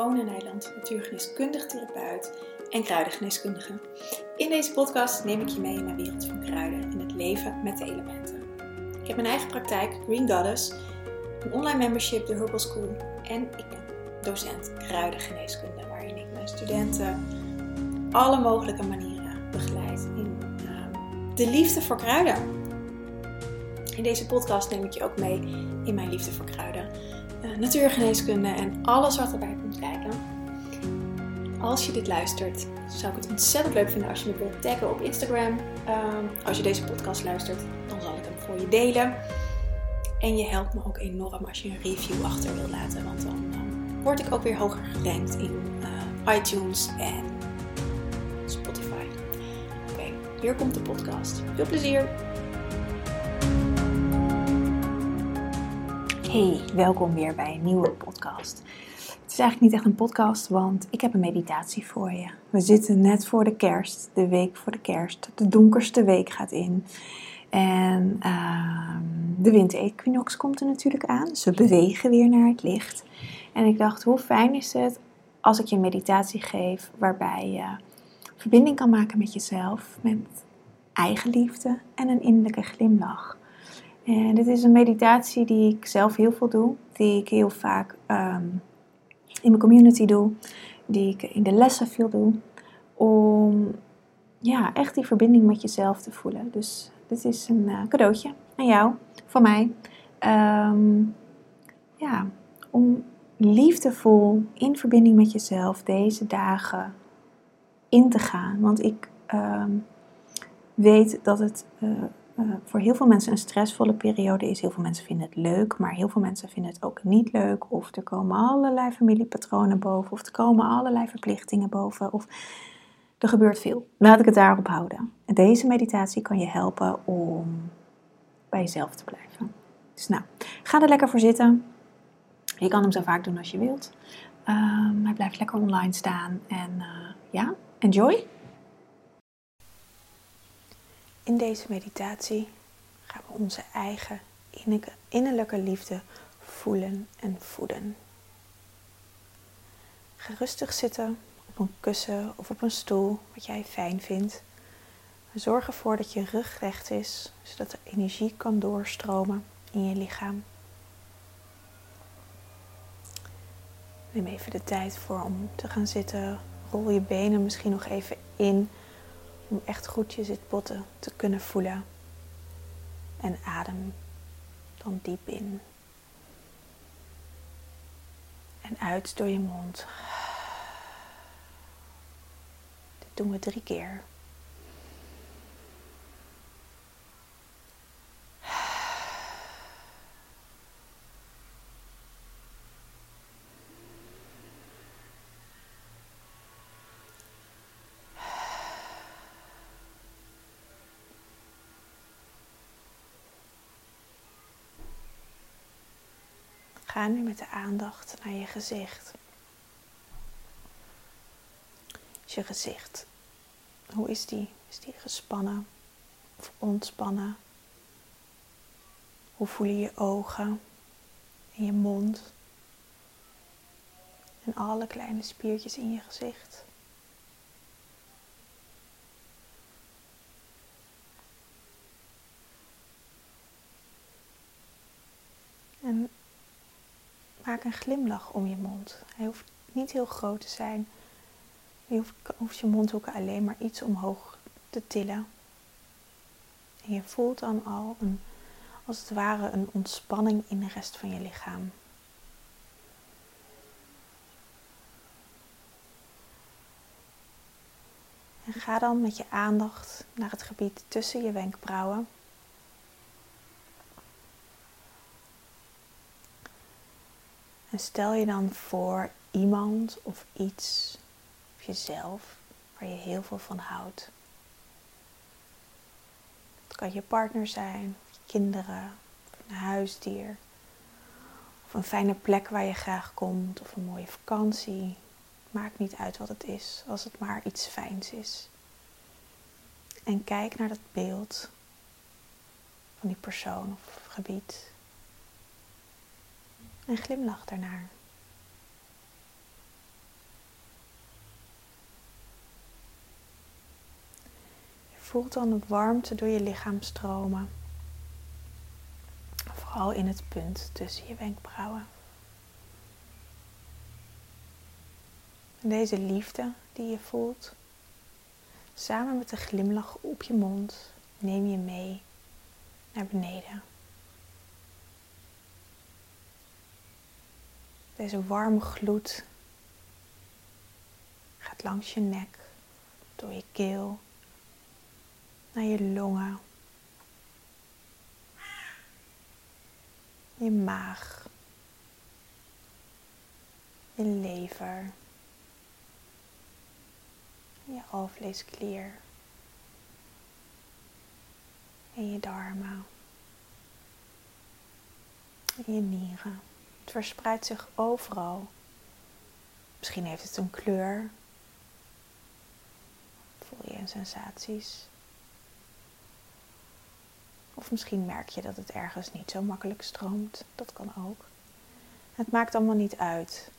One Nijland, natuurgeneeskundig therapeut en kruidengeneeskundige. In deze podcast neem ik je mee in mijn wereld van kruiden en het leven met de elementen. Ik heb mijn eigen praktijk, Green Goddess, een online membership, de Herbal School en ik ben docent kruidengeneeskunde, waarin ik mijn studenten alle mogelijke manieren begeleid in uh, de liefde voor kruiden. In deze podcast neem ik je ook mee in mijn liefde voor kruiden, natuurgeneeskunde en alles wat erbij komt kijken. Als je dit luistert, zou ik het ontzettend leuk vinden als je me wilt taggen op Instagram. Uh, als je deze podcast luistert, dan zal ik hem voor je delen. En je helpt me ook enorm als je een review achter wilt laten, want dan uh, word ik ook weer hoger gerankt in uh, iTunes en Spotify. Oké, hier komt de podcast. Veel plezier! Hey, welkom weer bij een nieuwe podcast. Het is eigenlijk niet echt een podcast, want ik heb een meditatie voor je. We zitten net voor de kerst, de week voor de kerst. De donkerste week gaat in. En uh, de winterequinox komt er natuurlijk aan. Ze bewegen weer naar het licht. En ik dacht, hoe fijn is het als ik je een meditatie geef waarbij je verbinding kan maken met jezelf, met eigenliefde en een innerlijke glimlach. En dit is een meditatie die ik zelf heel veel doe, die ik heel vaak um, in mijn community doe, die ik in de lessen veel doe, om ja, echt die verbinding met jezelf te voelen. Dus dit is een uh, cadeautje aan jou, van mij. Um, ja, om liefdevol in verbinding met jezelf deze dagen in te gaan. Want ik um, weet dat het uh, uh, voor heel veel mensen een stressvolle periode is. Heel veel mensen vinden het leuk, maar heel veel mensen vinden het ook niet leuk. Of er komen allerlei familiepatronen boven, of er komen allerlei verplichtingen boven. Of er gebeurt veel. Laat ik het daarop houden. En deze meditatie kan je helpen om bij jezelf te blijven. Dus nou, ga er lekker voor zitten. Je kan hem zo vaak doen als je wilt. Um, hij blijft lekker online staan. En uh, ja, enjoy! In deze meditatie gaan we onze eigen innerlijke liefde voelen en voeden. Ga rustig zitten op een kussen of op een stoel, wat jij fijn vindt. Zorg ervoor dat je rug recht is, zodat de energie kan doorstromen in je lichaam. Neem even de tijd voor om te gaan zitten. Rol je benen misschien nog even in om echt goed je zitbotten te kunnen voelen. En adem dan diep in. En uit door je mond. Dit doen we drie keer. Ga nu met de aandacht naar je gezicht. Je gezicht, hoe is die? Is die gespannen of ontspannen? Hoe voelen je ogen en je mond? En alle kleine spiertjes in je gezicht. En maak een glimlach om je mond. Hij hoeft niet heel groot te zijn. Je hoeft, je mondhoeken alleen maar iets omhoog te tillen. En je voelt dan al een, als het ware een ontspanning in de rest van je lichaam. En ga dan met je aandacht naar het gebied tussen je wenkbrauwen. En stel je dan voor iemand of iets, of jezelf, waar je heel veel van houdt. Het kan je partner zijn, kinderen, een huisdier. Of een fijne plek waar je graag komt, of een mooie vakantie. Maakt niet uit wat het is, als het maar iets fijns is. En kijk naar dat beeld van die persoon of gebied en glimlach daarnaar. Je voelt dan de warmte door je lichaam stromen, vooral in het punt tussen je wenkbrauwen. Deze liefde die je voelt, samen met de glimlach op je mond, neem je mee naar beneden. Deze warme gloed gaat langs je nek, door je keel, naar je longen, je maag, je lever, je alvleesklier en je darmen en je nieren. Het verspreidt zich overal. Misschien heeft het een kleur. Voel je sensaties. Of misschien merk je dat het ergens niet zo makkelijk stroomt. Dat kan ook. Het maakt allemaal niet uit.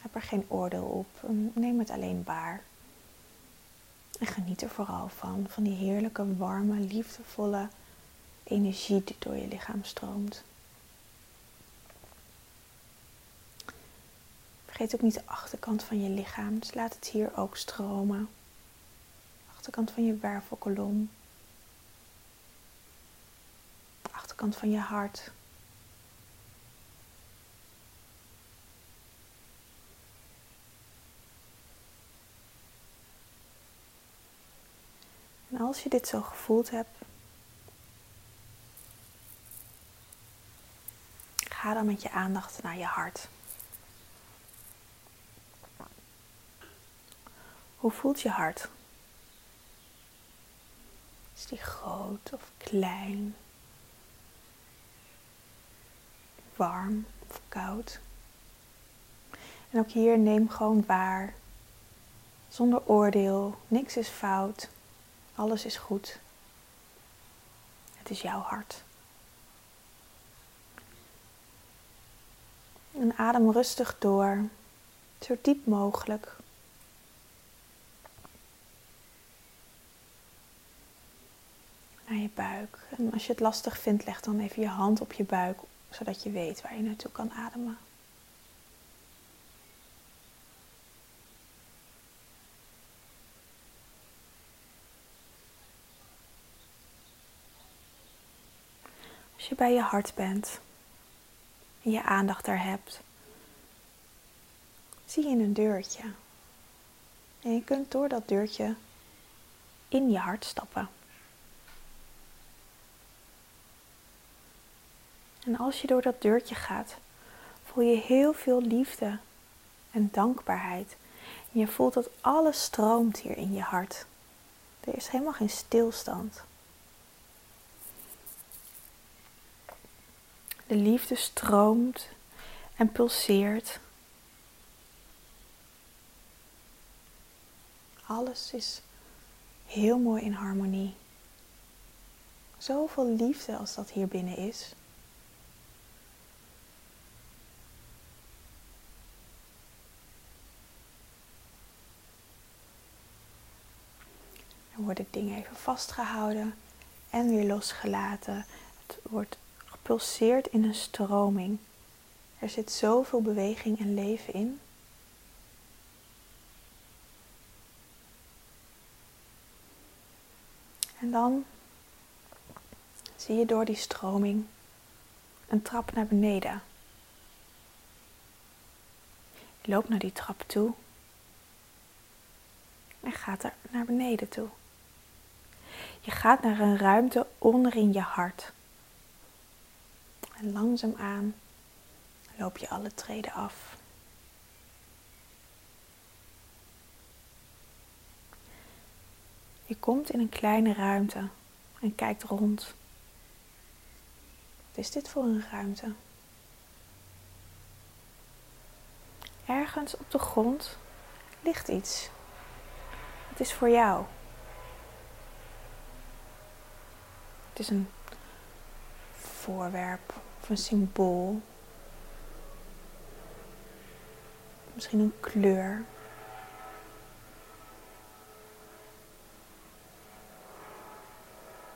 Heb er geen oordeel op. Neem het alleen waar. En geniet er vooral van. Van die heerlijke, warme, liefdevolle energie die door je lichaam stroomt. Vergeet ook niet de achterkant van je lichaam. Dus laat het hier ook stromen. Achterkant van je wervelkolom. Achterkant van je hart. En als je dit zo gevoeld hebt, ga dan met je aandacht naar je hart. Hoe voelt je hart? Is die groot of klein? Warm of koud? En ook hier neem gewoon waar. Zonder oordeel. Niks is fout. Alles is goed. Het is jouw hart. En adem rustig door, zo diep mogelijk. Naar je buik. En als je het lastig vindt, leg dan even je hand op je buik, zodat je weet waar je naartoe kan ademen. Als je bij je hart bent en je aandacht daar hebt, zie je een deurtje. En je kunt door dat deurtje in je hart stappen. En als je door dat deurtje gaat, voel je heel veel liefde en dankbaarheid. Je voelt dat alles stroomt hier in je hart. Er is helemaal geen stilstand. De liefde stroomt en pulseert. Alles is heel mooi in harmonie. Zoveel liefde als dat hier binnen is. Worden dingen even vastgehouden en weer losgelaten. Het wordt gepulseerd in een stroming. Er zit zoveel beweging en leven in. En dan zie je door die stroming een trap naar beneden. Je loopt naar die trap toe en gaat er naar beneden toe. Je gaat naar een ruimte onderin je hart. En langzaamaan loop je alle treden af. Je komt in een kleine ruimte en kijkt rond. Wat is dit voor een ruimte? Ergens op de grond ligt iets. Het is voor jou. Het is een voorwerp of een symbool. Misschien een kleur.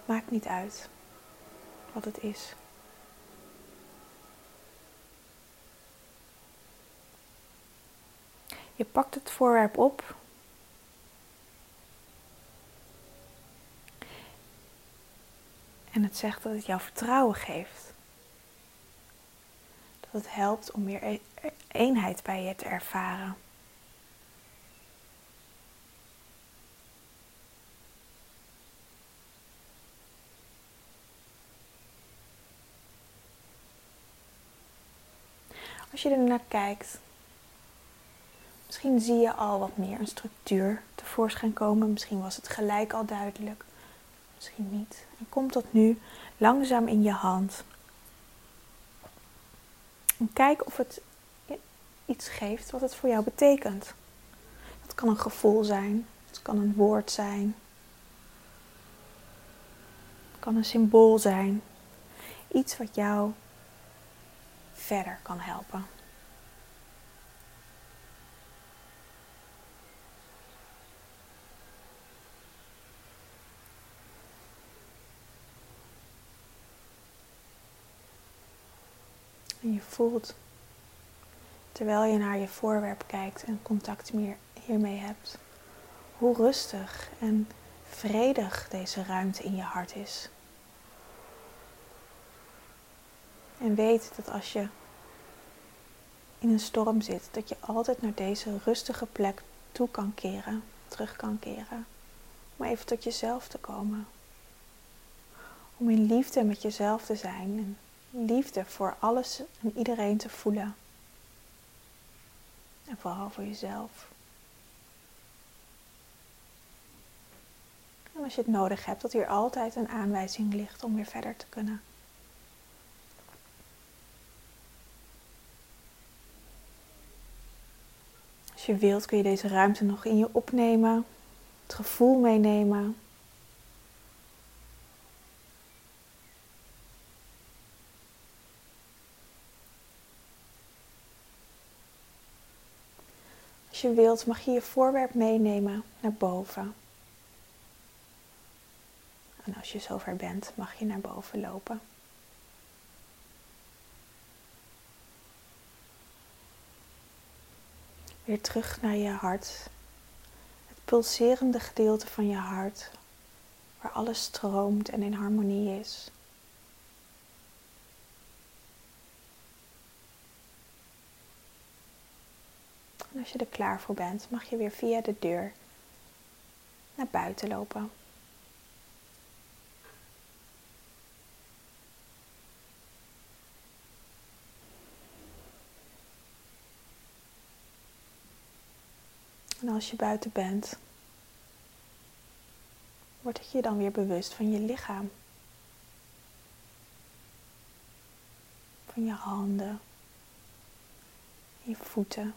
Maakt niet uit wat het is. Je pakt het voorwerp op En het zegt dat het jou vertrouwen geeft. Dat het helpt om meer e-, eenheid bij je te ervaren. Als je er naar kijkt, misschien zie je al wat meer een structuur tevoorschijn komen. Misschien was het gelijk al duidelijk, misschien niet. En komt dat nu langzaam in je hand. En kijk of het iets geeft wat het voor jou betekent. Het kan een gevoel zijn, het kan een woord zijn, het kan een symbool zijn. Iets wat jou verder kan helpen. En je voelt, terwijl je naar je voorwerp kijkt en contact meer hiermee hebt, hoe rustig en vredig deze ruimte in je hart is. En weet dat als je in een storm zit, dat je altijd naar deze rustige plek toe kan keren, terug kan keren. Om even tot jezelf te komen. Om in liefde met jezelf te zijn en liefde voor alles en iedereen te voelen. En vooral voor jezelf. En als je het nodig hebt, dat hier altijd een aanwijzing ligt om weer verder te kunnen. Als je wilt kun je deze ruimte nog in je opnemen, het gevoel meenemen. Je wilt mag je je voorwerp meenemen naar boven. En als je zover bent mag je naar boven lopen. Weer terug naar je hart. Het pulserende gedeelte van je hart, waar alles stroomt en in harmonie is. En als je er klaar voor bent, mag je weer via de deur naar buiten lopen. En als je buiten bent, word je dan weer bewust van je lichaam. Van je handen, je voeten,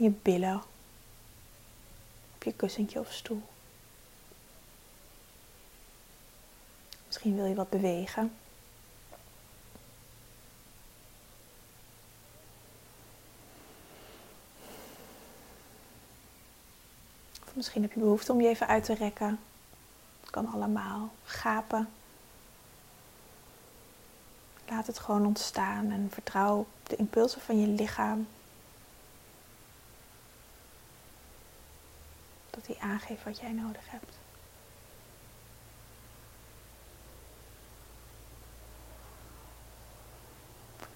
je billen, op je kussentje of stoel. Misschien wil je wat bewegen. Misschien heb je behoefte om je even uit te rekken. Het kan allemaal. Gapen. Laat het gewoon ontstaan en vertrouw op de impulsen van je lichaam. Die aangeeft wat jij nodig hebt.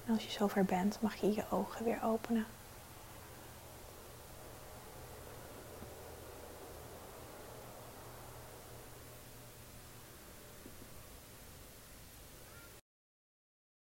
Als je zover bent, mag je je ogen weer openen.